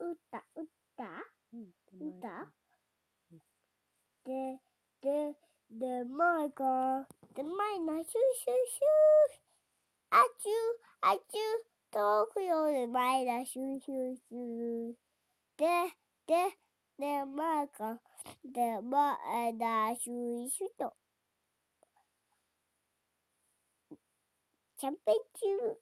うた、うた、う、たん。で、で、で、まいか、で、まいな、シュシュシュー。あちゅ、あちゅ、遠くよりまいな、シュシュシュー。で、で、で、まいか、で、まいな、シュシュと。キャンペーン中。